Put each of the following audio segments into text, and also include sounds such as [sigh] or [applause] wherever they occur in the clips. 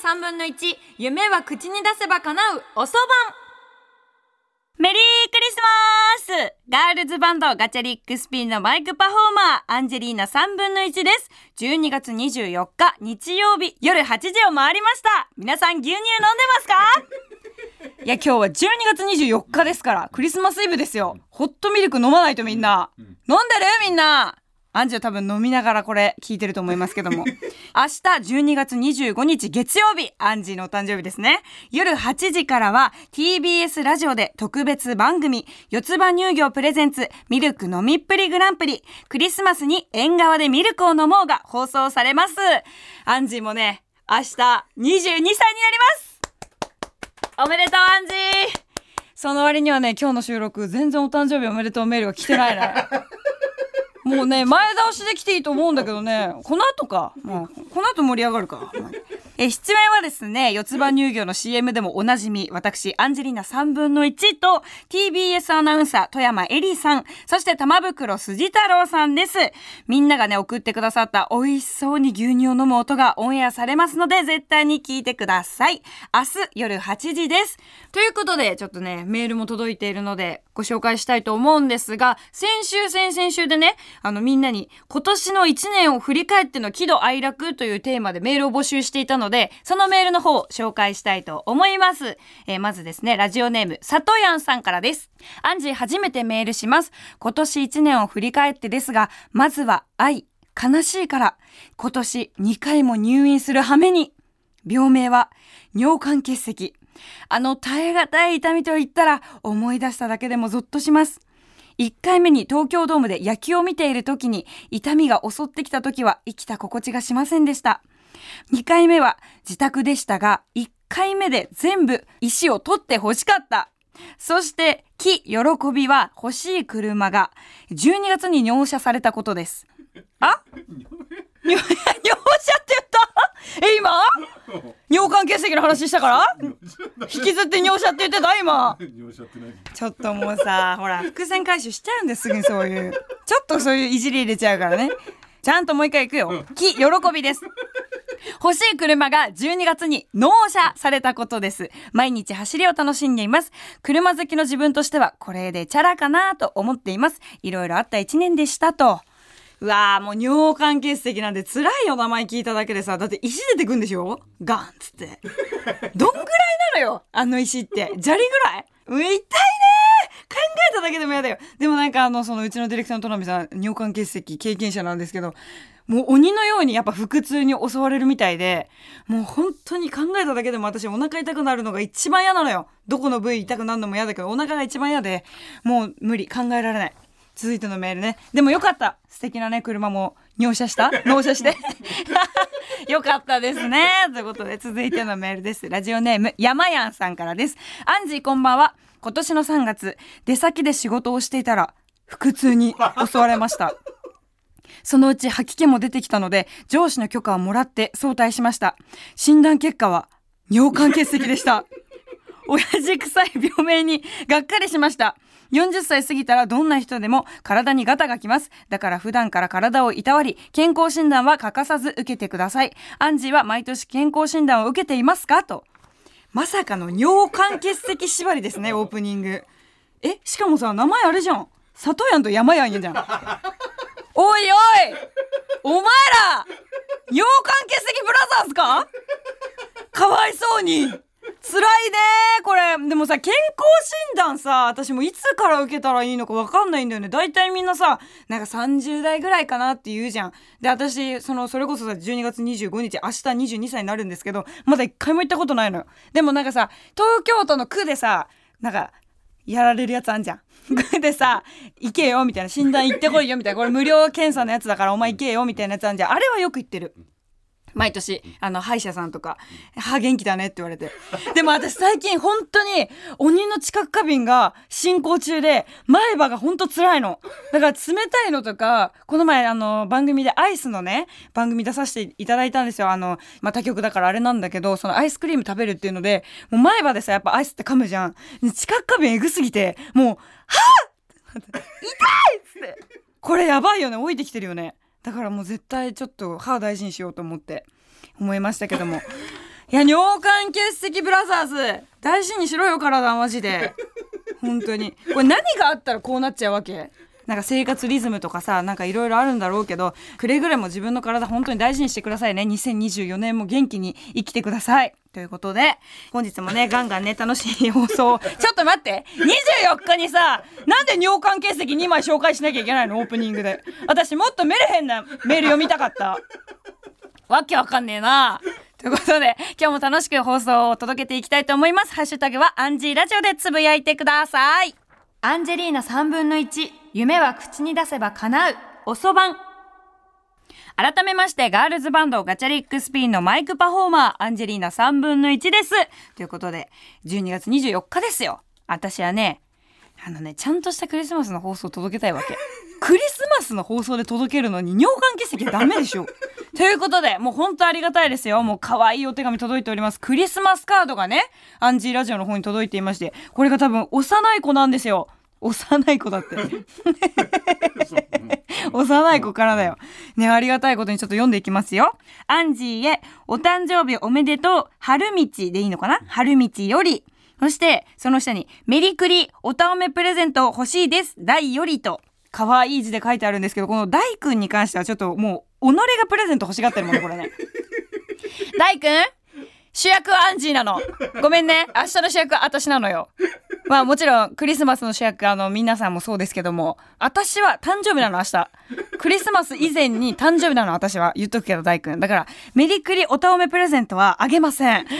3分の1夢は口に出せば叶う。おそばん。メリークリスマス。ガールズバンドガチャリックスピンのマイクパフォーマー。アンジェリーナ3分の1です。12月24日日曜日夜8時を回りました。皆さん牛乳飲んでますか？[laughs] いや今日は12月24日ですからクリスマスイブですよ。ホットミルク飲まないとみんな、飲んでる？みんなアンジュ多分飲みながらこれ聞いてると思いますけども。[laughs] 明日12月25日月曜日、アンジーのお誕生日ですね。夜8時からは TBS ラジオで特別番組、四つ葉乳業プレゼンツミルク飲みっぷりグランプリ、クリスマスに縁側でミルクを飲もうが放送されます。アンジーもね、明日22歳になりますおめでとうアンジーその割にはね、今日の収録全然お誕生日おめでとうメールが来てないね。[laughs] もうね前倒しで来ていいと思うんだけどね。この後か。まあこの後盛り上がるかえ出演はですね四つ葉乳業の CM でもおなじみ私アンジェリーナ3分の1と TBS アナウンサー富山エリさんそして玉袋筋太郎さんです。みんながね送ってくださった美味しそうに牛乳を飲む音がオンエアされますので絶対に聞いてください。明日夜8時です。ということでちょっとねメールも届いているのでご紹介したいと思うんですが先週先々週でねあのみんなに今年の1年を振り返っての喜怒哀楽というテーマでメールを募集していたので、でそのメールの方を紹介したいと思います。えー、まずですね、ラジオネーム、さとやんさんからです。アンジー初めてメールします。今年1年を振り返ってですが、まずは愛、悲しいから、今年2回も入院する羽目に、病名は尿管結石。あの耐え難い痛みと言ったら思い出しただけでもゾッとします。1回目に東京ドームで野球を見ている時に痛みが襲ってきた時は生きた心地がしませんでした。2回目は自宅でしたが、1回目で全部石を取って欲しかった。そして、喜喜びは欲しい車が12月に納車されたことです。あ？納車って言った？え、今？尿管結石の話したから？引きずって尿車って言ってた今？ちょっともうさほら伏線回収しちゃうんですぐにそういう。ちょっとそういういじり入れちゃうからね。ちゃんともう一回いくよ。喜喜びです欲しい車が12月に納車されたことです。毎日走りを楽しんでいます。車好きの自分としてはこれでチャラかなと思っています。いろいろあった一年でしたと。うわーもう尿管結石なんで辛いよ名前聞いただけでさだって石出てくんでしょ？ガンっつってどんぐらいなのよあの石って砂利ぐらい？痛いね考えただけでも嫌だよ。でもなんかあのそのうちのディレクターの戸波さん尿管結石経験者なんですけどもう鬼のようにやっぱ腹痛に襲われるみたいでもう本当に考えただけでも私お腹痛くなるのが一番嫌なのよ。どこの部位痛くなるのも嫌だけどお腹が一番嫌でもう無理。考えられない。続いてのメールね。でもよかった。素敵なね車も納車した？納車して？[laughs] よかったですね。ということで続いてのメールです。ラジオネーム山やんさんからです。アンジーこんばんは。今年の3月出先で仕事をしていたら腹痛に襲われました。そのうち吐き気も出てきたので上司の許可をもらって早退しました。診断結果は尿管結石でした。親父臭い病名にがっかりしました。40歳過ぎたらどんな人でも体にガタがきます。だから普段から体をいたわり、健康診断は欠かさず受けてください。アンジーは毎年健康診断を受けていますか？と。まさかの尿管結石縛りですね、オープニング。え、しかもさ、名前あれじゃん。里やんと山やんやじゃん。おいおいお前ら尿管結石ブラザーズか？かわいそうに辛いねこれでもさ健康診断さ私もいつから受けたらいいのか分かんないんだよね大体みんなさなんか30代ぐらいかなって言うじゃんで私そのそれこそさ12月25日明日22歳になるんですけどまだ一回も行ったことないのよでもなんかさ東京都の区でさなんかやられるやつあんじゃん。区 [laughs] でさ、行けよみたいな、診断行ってこいよみたいな、これ無料検査のやつだからお前行けよみたいなやつあんじゃん。あれはよく言ってる。毎年、あの、歯医者さんとか、歯元気だねって言われて。でも私最近本当に、鬼の知覚過敏が進行中で、前歯が本当辛いの。だから冷たいのとか、この前あの、番組でアイスのね、番組出させていただいたんですよ。あの、まあ、他局だからあれなんだけど、そのアイスクリーム食べるっていうので、もう前歯でさ、やっぱアイスって噛むじゃん。知覚過敏エグすぎて、もう、はぁ痛いっつって。これやばいよね。置いてきてるよね。だからもう絶対ちょっと歯大事にしようと思って思いましたけども。[laughs] いや尿管結石ブラザーズ。大事にしろよ体マジで。本当に。これ何があったらこうなっちゃうわけ？なんか生活リズムとかさなんかいろいろあるんだろうけどくれぐれも自分の体本当に大事にしてくださいね。2024年も元気に生きてください。ということで本日もねガンガンね楽しい放送 [laughs] ちょっと待って。24日にさなんで尿管結石2枚紹介しなきゃいけないの？オープニングで。私もっとメルヘンなメール読みたかった。わけわかんねえな。ということで、今日も楽しく放送を届けていきたいと思います。ハッシュタグはアンジーラジオでつぶやいてください。アンジェリーナ3分の1、夢は口に出せば叶う、おそばん。改めまして、ガールズバンドガチャリックスピンのマイクパフォーマー、アンジェリーナ3分の1です。ということで、12月24日ですよ。私はね、あのね、ちゃんとしたクリスマスの放送を届けたいわけ。[laughs] クリスマスの放送で届けるのに尿管結石ダメでしょ。[laughs] ということで、もう本当ありがたいですよ。もう可愛いお手紙届いております。クリスマスカードがね、アンジーラジオの方に届いていまして、これが多分幼い子なんですよ。幼い子だって。[laughs] 幼い子からだよ。ね、ありがたいことにちょっと読んでいきますよ。アンジーへ、お誕生日おめでとう、春道でいいのかな？春道より。そして、その下に、メリクリ、おたおめプレゼント欲しいです、大よりと。可愛い字で書いてあるんですけど、この大くんに関してはちょっともう、己がプレゼント欲しがってるもんね、これね。大くん主役はアンジーなの。ごめんね。明日の主役は私なのよ。まあもちろんクリスマスの主役あの皆さんもそうですけども私は誕生日なの明日。クリスマス以前に誕生日なの私は言っとくけど大君。だからメリクリおたおめプレゼントはあげません。[laughs]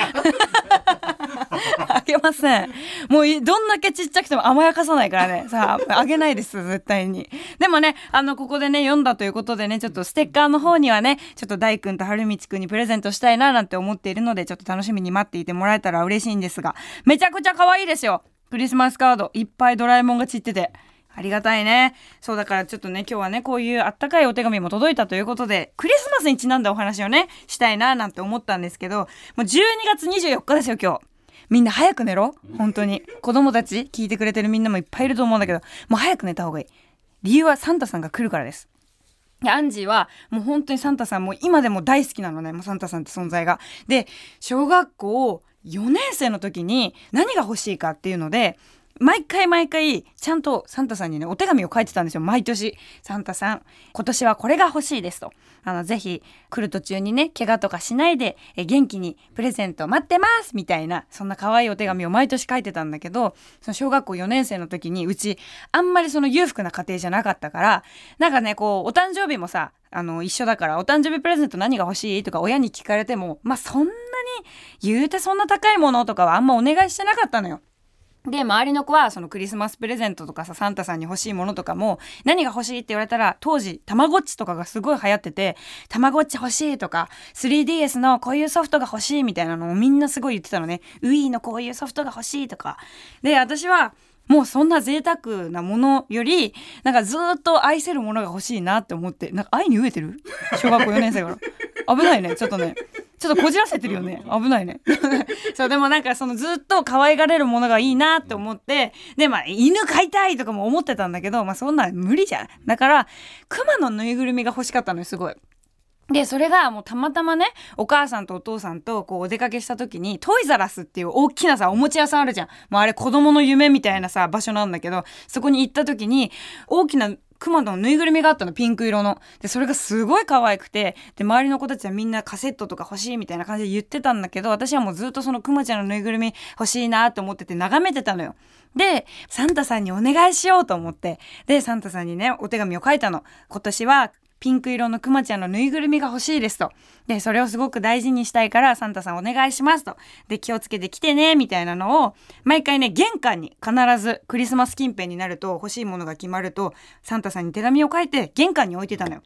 あげません。もうどんだけちっちゃくても甘やかさないからね。さああげないです絶対に。でもねあのここでね読んだということでねちょっとステッカーの方にはねちょっと大君と春道くんにプレゼントしたいななんて思っているのでちょっと楽しみに待っていてもらえたら嬉しいんですがめちゃくちゃ可愛いですよ。クリスマスカードいっぱいドラえもんが散ってて。ありがたいね。そうだからちょっとね、今日はね、こういうあったかいお手紙も届いたということで、クリスマスにちなんだお話をね、したいななんて思ったんですけど、もう12月24日ですよ、今日。みんな早く寝ろ本当に。子供たち聞いてくれてるみんなもいっぱいいると思うんだけど、もう早く寝た方がいい。理由はサンタさんが来るからです。アンジーはもう本当にサンタさんも今でも大好きなのね、もうサンタさんって存在が。で、小学校4年生の時に何が欲しいかっていうので毎回毎回ちゃんとサンタさんにねお手紙を書いてたんですよ毎年サンタさん今年はこれが欲しいですとあのぜひ来る途中にね怪我とかしないでえ元気にプレゼント待ってますみたいなそんな可愛いお手紙を毎年書いてたんだけどその小学校4年生の時にうちあんまりその裕福な家庭じゃなかったからなんかねこうお誕生日もさあの一緒だからお誕生日プレゼント何が欲しいとか親に聞かれてもまあそんなに言うてそんな高いものとかはあんまお願いしてなかったのよ。で、周りの子はそのクリスマスプレゼントとかさ、サンタさんに欲しいものとかも、何が欲しいって言われたら、当時、たまごっちとかがすごい流行ってて、たまごっち欲しいとか、3DS のこういうソフトが欲しいみたいなのをみんなすごい言ってたのね。Wii のこういうソフトが欲しいとか。で、私は、もうそんな贅沢なものより、なんかずっと愛せるものが欲しいなって思って、なんか愛に飢えてる？小学校4年生から。危ないね、ちょっとね。ちょっとこじらせてるよね。[laughs] 危ないね。[laughs] そう、でもなんかそのずっと可愛がれるものがいいなって思って、で、まあ犬飼いたいとかも思ってたんだけど、まあそんな無理じゃん。だから、熊のぬいぐるみが欲しかったのよ、すごい。で、それがもうたまたまね、お母さんとお父さんとこうお出かけした時に、トイザラスっていう大きなさ、おもちゃ屋さんあるじゃん。もうあれ子供の夢みたいなさ、場所なんだけど、そこに行った時に、大きなクマのぬいぐるみがあったの、ピンク色の。で、それがすごい可愛くて、で、周りの子たちはみんなカセットとか欲しいみたいな感じで言ってたんだけど、私はもうずっとそのクマちゃんのぬいぐるみ欲しいなって思ってて眺めてたのよ。で、サンタさんにお願いしようと思って、で、サンタさんにね、お手紙を書いたの。今年はピンク色のクマちゃんのぬいぐるみが欲しいですと。で、それをすごく大事にしたいからサンタさんお願いしますと。で、気をつけて来てね、みたいなのを、毎回ね、玄関に必ずクリスマス近辺になると欲しいものが決まると、サンタさんに手紙を書いて玄関に置いてたのよ。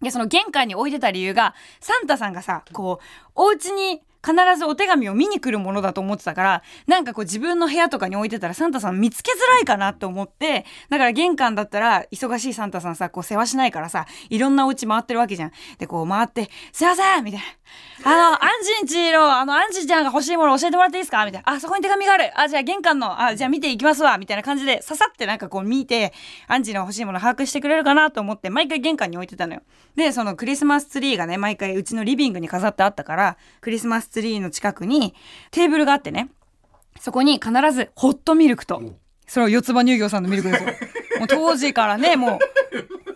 で、その玄関に置いてた理由が、サンタさんがさ、こう、お家に必ずお手紙を見に来るものだと思ってたから、なんかこう自分の部屋とかに置いてたらサンタさん見つけづらいかなと思って、だから玄関だったら忙しいサンタさんさ、こう世話しないからさ、いろんなお家回ってるわけじゃん。で、こう回って、すいませんみたいな。あの、アンジンチの、あの、アンジちゃんが欲しいもの教えてもらっていいですか？みたいな。あ、そこに手紙がある。あ、じゃあ玄関の、あ、じゃあ見ていきますわ。みたいな感じで、ささってなんかこう見て、アンジの欲しいもの把握してくれるかなと思って、毎回玄関に置いてたのよ。で、そのクリスマスツリーがね、毎回うちのリビングに飾ってあったから、クリスマススツリーの近くにテーブルがあってねそこに必ずホットミルクとそれを四つ葉乳業さんのミルクですよ。[laughs] もう当時からねも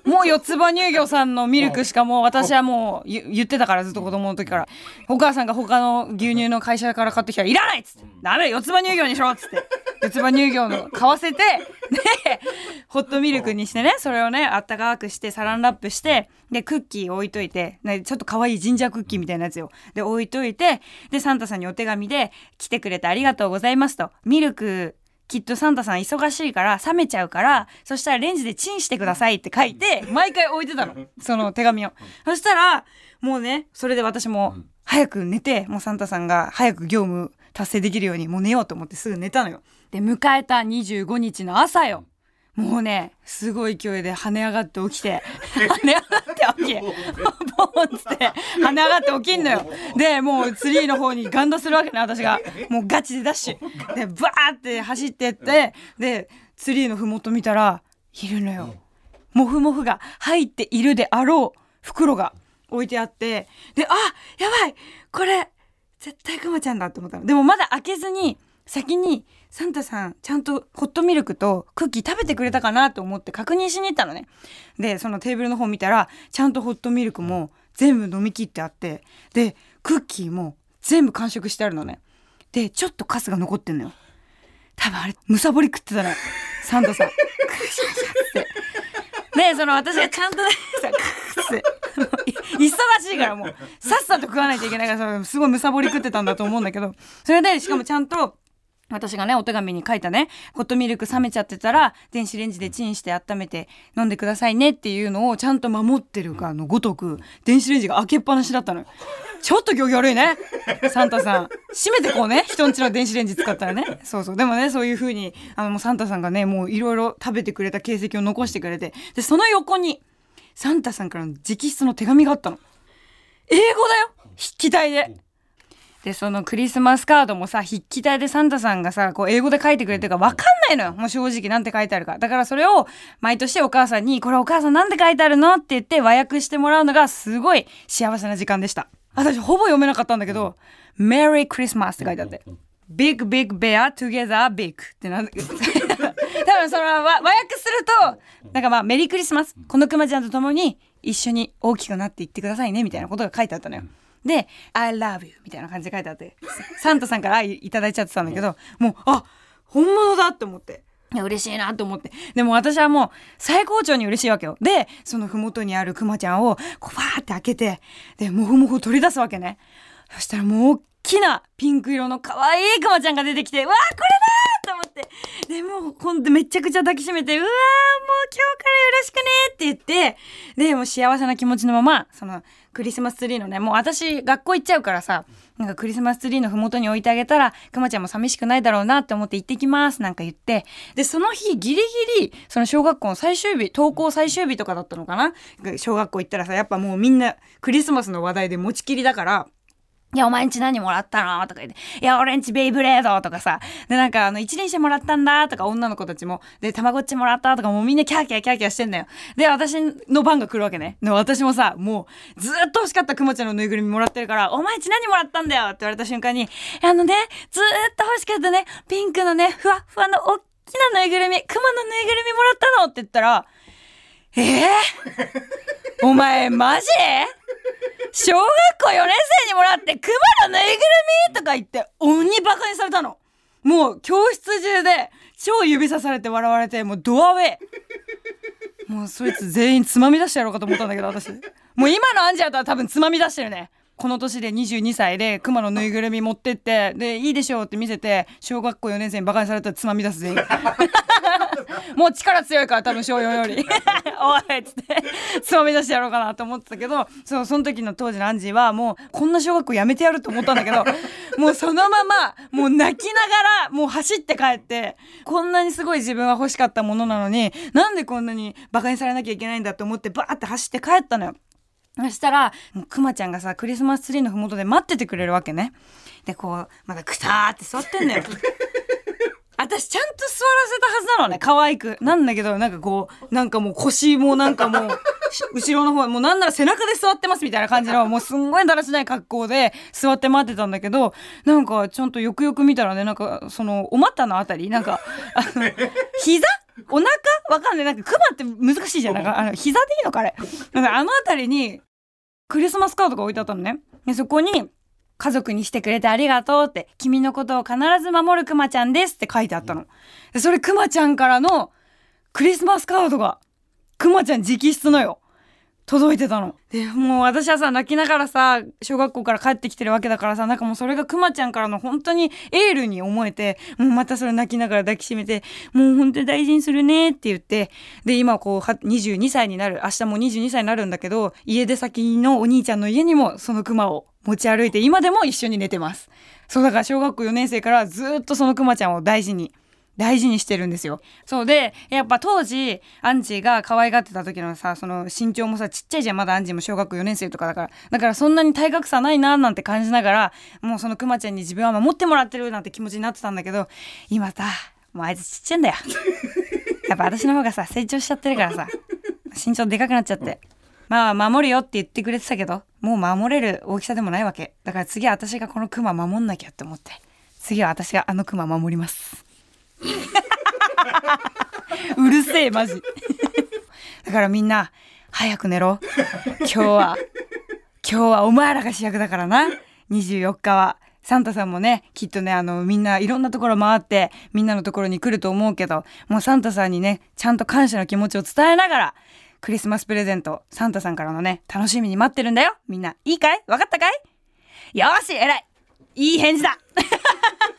うもう四つ葉乳業さんのミルクしかもう私はもう言言ってたからずっと子供の時から。お母さんが他の牛乳の会社から買ってきたら「いらない!」っつって「ダメ四つ葉乳業にしろ!」っつって四つ葉乳業の買わせてでホットミルクにしてねそれをねあったかくしてサランラップしてでクッキー置いといて、ね、ちょっと可愛いジンジャークッキーみたいなやつよ。で置いといてでサンタさんにお手紙で「来てくれてありがとうございます」と「ミルクきっとサンタさん忙しいから冷めちゃうからそしたらレンジでチンしてくださいって書いて毎回置いてたの。その手紙を。そしたらもうねそれで私も早く寝てもうサンタさんが早く業務達成できるようにもう寝ようと思ってすぐ寝たのよ。で迎えた25日の朝よ。もうねすごい勢いで跳ね上がって起きて。[laughs] 跳ね上がって起きて。ボーンっつって跳ね上がって起きんのよ。でもうツリーの方にガンダするわけね私が。もうガチでダッシュ。でバーって走ってってでツリーの麓見たらいるのよ。モフモフが入っているであろう袋が置いてあって。であやばいこれ絶対クマちゃんだと思ったの。でもまだ開けずに先にサンタさんちゃんとホットミルクとクッキー食べてくれたかなと思って確認しに行ったのね。でそのテーブルの方見たらちゃんとホットミルクも全部飲み切ってあってでクッキーも全部完食してあるのね。でちょっとカスが残ってんのよ。多分あれむさぼり食ってたの。よサンタさん。[laughs] クシャシャって。でその私がちゃんとクッて忙しいからもうさっさと食わないといけないからすごいむさぼり食ってたんだと思うんだけどそれでしかもちゃんと私がねお手紙に書いたねホットミルク冷めちゃってたら電子レンジでチンして温めて飲んでくださいねっていうのをちゃんと守ってるかのごとく電子レンジが開けっぱなしだったのよ。ちょっと行儀悪いねサンタさん。閉めてこうね人んちの電子レンジ使ったらね。そうそう。でもねそういう風にあのもうサンタさんがねもういろいろ食べてくれた形跡を残してくれてでその横にサンタさんからの直筆の手紙があったの。英語だよ。筆記体で。でそのクリスマスカードもさ筆記体でサンタさんがさこう英語で書いてくれてるから分かんないのよ。もう正直なんて書いてあるか。だからそれを毎年お母さんに「これお母さんなんて書いてあるの?」って言って和訳してもらうのがすごい幸せな時間でした。私ほぼ読めなかったんだけど「Merry Christmas」って書いてあって「Big Big Bear Together Big」ってなんだ多分その和和訳するとなんかまあ「メリークリスマスこのクマちゃんと共に一緒に大きくなっていってくださいね」みたいなことが書いてあったのよ。で「I love you」みたいな感じで書いてあって [laughs] サンタさんから愛いただいちゃってたんだけどもうあ本物だって思って。嬉しいなと思って。でも私はもう最高潮に嬉しいわけよ。でその麓にあるクマちゃんをこうーって開けてでモフモフ取り出すわけね。そしたらもう大きなピンク色の可愛いクマちゃんが出てきてうわーこれだって。でもうほんとめちゃくちゃ抱きしめてうわーもう今日からよろしくねって言ってでもう幸せな気持ちのままそのクリスマスツリーのねもう私学校行っちゃうからさなんかクリスマスツリーの麓に置いてあげたらくまちゃんも寂しくないだろうなって思って行ってきますなんか言って。でその日ギリギリその小学校の最終日登校最終日とかだったのかな？小学校行ったらさやっぱもうみんなクリスマスの話題で持ちきりだからいや、お前んち何もらったの？とか言って。いや、俺んちベイブレードとかさ。で、なんか、あの、一輪車もらったんだとか、女の子たちも。で、たまごっちもらったとか、もうみんなキャーキャーキャーキャーしてんだよ。で、私の番が来るわけね。で、私もさ、もう、ずっと欲しかったくまちゃんのぬいぐるみもらってるから、お前んち何もらったんだよって言われた瞬間に、あのね、ずっと欲しかったね、ピンクのね、ふわふわのおっきなぬいぐるみ、くまのぬいぐるみもらったのって言ったら、えー、お前マジ？小学校4年生にもらってクマのぬいぐるみ？とか言って鬼バカにされたの。もう教室中で超指さされて笑われてもうドアウェイ。もうそいつ全員つまみ出してやろうかと思ったんだけど私。もう今のアンジェラとは多分つまみ出してるね。この年で22歳でクマのぬいぐるみ持ってってでいいでしょうって見せて小学校4年生にバカにされたらつまみ出す全員 [laughs] もう力強いから多分小4より [laughs] おいっつってつまみ出してやろうかなと思ってたけどそうその時の当時のアンジーはもうこんな小学校やめてやると思ったんだけど [laughs] もうそのままもう泣きながらもう走って帰ってこんなにすごい自分は欲しかったものなのになんでこんなにバカにされなきゃいけないんだと思ってバーって走って帰ったのよ。そしたらくまちゃんがさクリスマスツリーの麓で待っててくれるわけね。でこうまだくたーって座ってんのよ。私ちゃんと座らせたはずなのね。可愛く。なんだけどなんかこうなんかもう腰もなんかもう [laughs] 後ろの方もうなんなら背中で座ってますみたいな感じのもうすんごいだらしない格好で座って待ってたんだけどなんかちゃんとよくよく見たらねなんかそのお股のあたりなんかあの膝？お腹？わかんない。なんかクマって難しいじゃん。なんかあの膝でいいのかあれ。なんかあのあたりにクリスマスカードが置いてあったのね。でそこに家族にしてくれてありがとうって、君のことを必ず守るクマちゃんですって書いてあったの。でそれクマちゃんからのクリスマスカードが、クマちゃん直筆のよ。届いてたの。で、もう私はさ、泣きながらさ、小学校から帰ってきてるわけだからさ、なんかもうそれがクマちゃんからの本当にエールに思えて、もうまたそれ泣きながら抱きしめて、もう本当に大事にするねって言って、で、今こう、22歳になる、明日も22歳になるんだけど、家出先のお兄ちゃんの家にもそのクマを持ち歩いて、今でも一緒に寝てます。そうだから小学校4年生からずっとそのクマちゃんを大事に大事にしてるんですよ。そうで、やっぱ当時、アンジーが可愛がってた時のさ、その身長もさ、ちっちゃいじゃん、まだアンジーも小学校4年生とかだから。だからそんなに体格差ないな、なんて感じながら、もうそのクマちゃんに自分は守ってもらってるなんて気持ちになってたんだけど、今さ、もうあいつちっちゃいんだよ。[laughs] やっぱ私の方がさ、成長しちゃってるからさ、身長でかくなっちゃって。まあ、守るよって言ってくれてたけど、もう守れる大きさでもないわけ。だから次は私がこのクマ守んなきゃって思って。次は私があのクマ守ります。[laughs] うるせえマジ。[laughs] だからみんな早く寝ろ。今日は今日はお前らが主役だからな。24日は。サンタさんもねきっとねあのみんないろんなところ回ってみんなのところに来ると思うけどもうサンタさんにねちゃんと感謝の気持ちを伝えながらクリスマスプレゼントサンタさんからのね楽しみに待ってるんだよ。みんないいかい？わかったかい？よし偉い。いい返事だ。[laughs]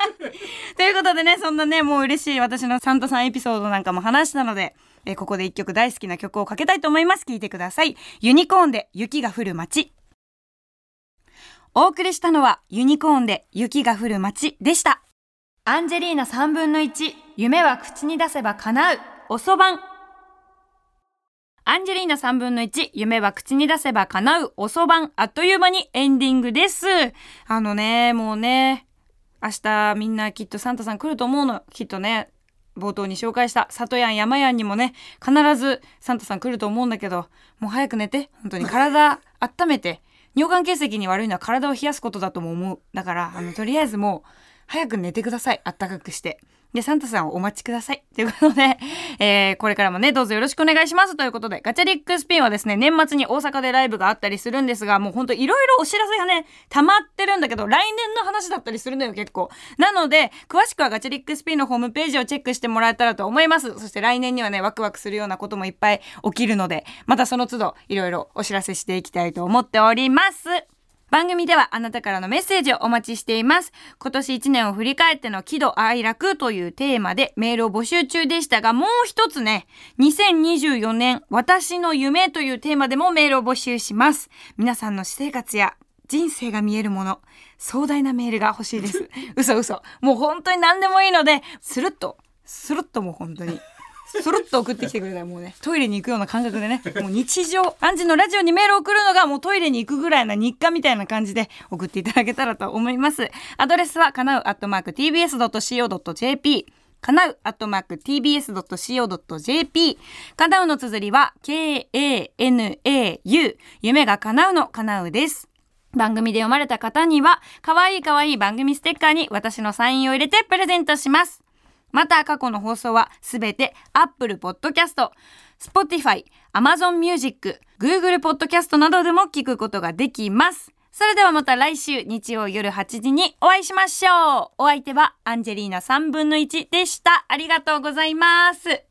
[laughs] ということでね、そんなね、もう嬉しい私のサンタさんエピソードなんかも話したので、えここで一曲大好きな曲をかけたいと思います。聴いてください。ユニコーンで雪が降る街。お送りしたのはユニコーンで雪が降る街でした。アンジェリーナ3分の1、夢は口に出せば叶う、おそばん。アンジェリーナ3分の1、夢は口に出せば叶う、おそばん。あっという間にエンディングです。あのね、もうね、明日みんなきっとサンタさん来ると思うの。きっとね、冒頭に紹介した里やん山やんにもね、必ずサンタさん来ると思うんだけど、もう早く寝て。本当に体温めて。尿管結石に悪いのは体を冷やすことだとも思う。だから、あの、とりあえずもう、早く寝てください。あったかくして。で、サンタさんをお待ちください。[laughs] ということで、えー、これからもね、どうぞよろしくお願いします。ということで、ガチャリックスピンはですね、年末に大阪でライブがあったりするんですが、もうほんといろいろお知らせがね、溜まってるんだけど、来年の話だったりするのよ、結構。なので、詳しくはガチャリックスピンのホームページをチェックしてもらえたらと思います。そして来年にはね、ワクワクするようなこともいっぱい起きるので、またその都度、いろいろお知らせしていきたいと思っております。番組ではあなたからのメッセージをお待ちしています。今年1年を振り返っての喜怒哀楽というテーマでメールを募集中でしたが、もう一つね、2024年私の夢というテーマでもメールを募集します。皆さんの私生活や人生が見えるもの、壮大なメールが欲しいです。嘘嘘。もう本当に何でもいいので、スルッと、スルッともう本当に。そろっと送ってきてくれたらもうね。トイレに行くような感覚でね。もう日常アンジのラジオにメール送るのがもうトイレに行くぐらいな日課みたいな感じで送っていただけたらと思います。アドレスはかなうアットマーク tbs.co.jp かなうアットマーク tbs.co.jp かなうの綴りは k-a-n-a-u 夢が叶うのかなうです。番組で読まれた方には、かわいいかわいい番組ステッカーに私のサインを入れてプレゼントします。また過去の放送はすべて Apple Podcast、Spotify、Amazon Music、Google Podcast などでも聞くことができます。それではまた来週日曜夜8時にお会いしましょう。お相手はアンジェリーナ3分の1でした。ありがとうございます。